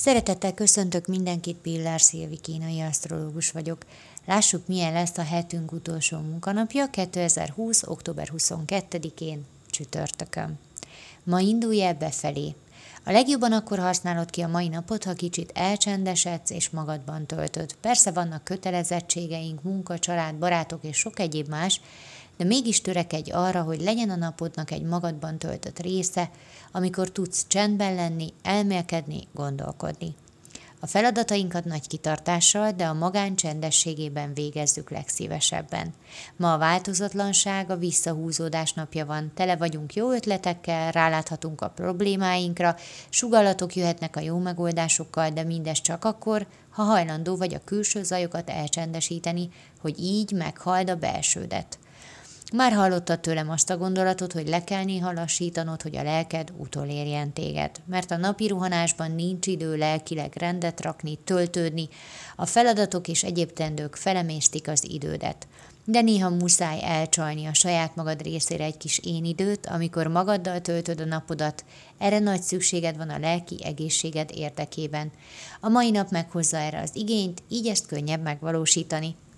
Szeretettel köszöntök mindenkit, Pillár Szilvi kínai asztrológus vagyok. Lássuk, milyen lesz a hetünk utolsó munkanapja 2020. október 22-én, csütörtökön. Ma indulj el befelé. A legjobban akkor használod ki a mai napot, ha kicsit elcsendesedsz és magadban töltöd. Persze vannak kötelezettségeink, munka, család, barátok és sok egyéb más, de mégis törekedj arra, hogy legyen a napodnak egy magadban töltött része, amikor tudsz csendben lenni, elmélkedni, gondolkodni. A feladatainkat nagy kitartással, de a magán csendességében végezzük legszívesebben. Ma a változatlanság, a visszahúzódás napja van, tele vagyunk jó ötletekkel, ráláthatunk a problémáinkra, sugallatok jöhetnek a jó megoldásokkal, de mindez csak akkor, ha hajlandó vagy a külső zajokat elcsendesíteni, hogy így meghald a belsődet. Már hallottad tőlem azt a gondolatot, hogy le kell néha lassítanod, hogy a lelked utolérjen téged. Mert a napi ruhanásban nincs idő lelkileg rendet rakni, töltődni, a feladatok és egyéb tendők felemésztik az idődet. De néha muszáj elcsalni a saját magad részére egy kis én időt, amikor magaddal töltöd a napodat, erre nagy szükséged van a lelki egészséged érdekében. A mai nap meghozza erre az igényt, így ezt könnyebb megvalósítani.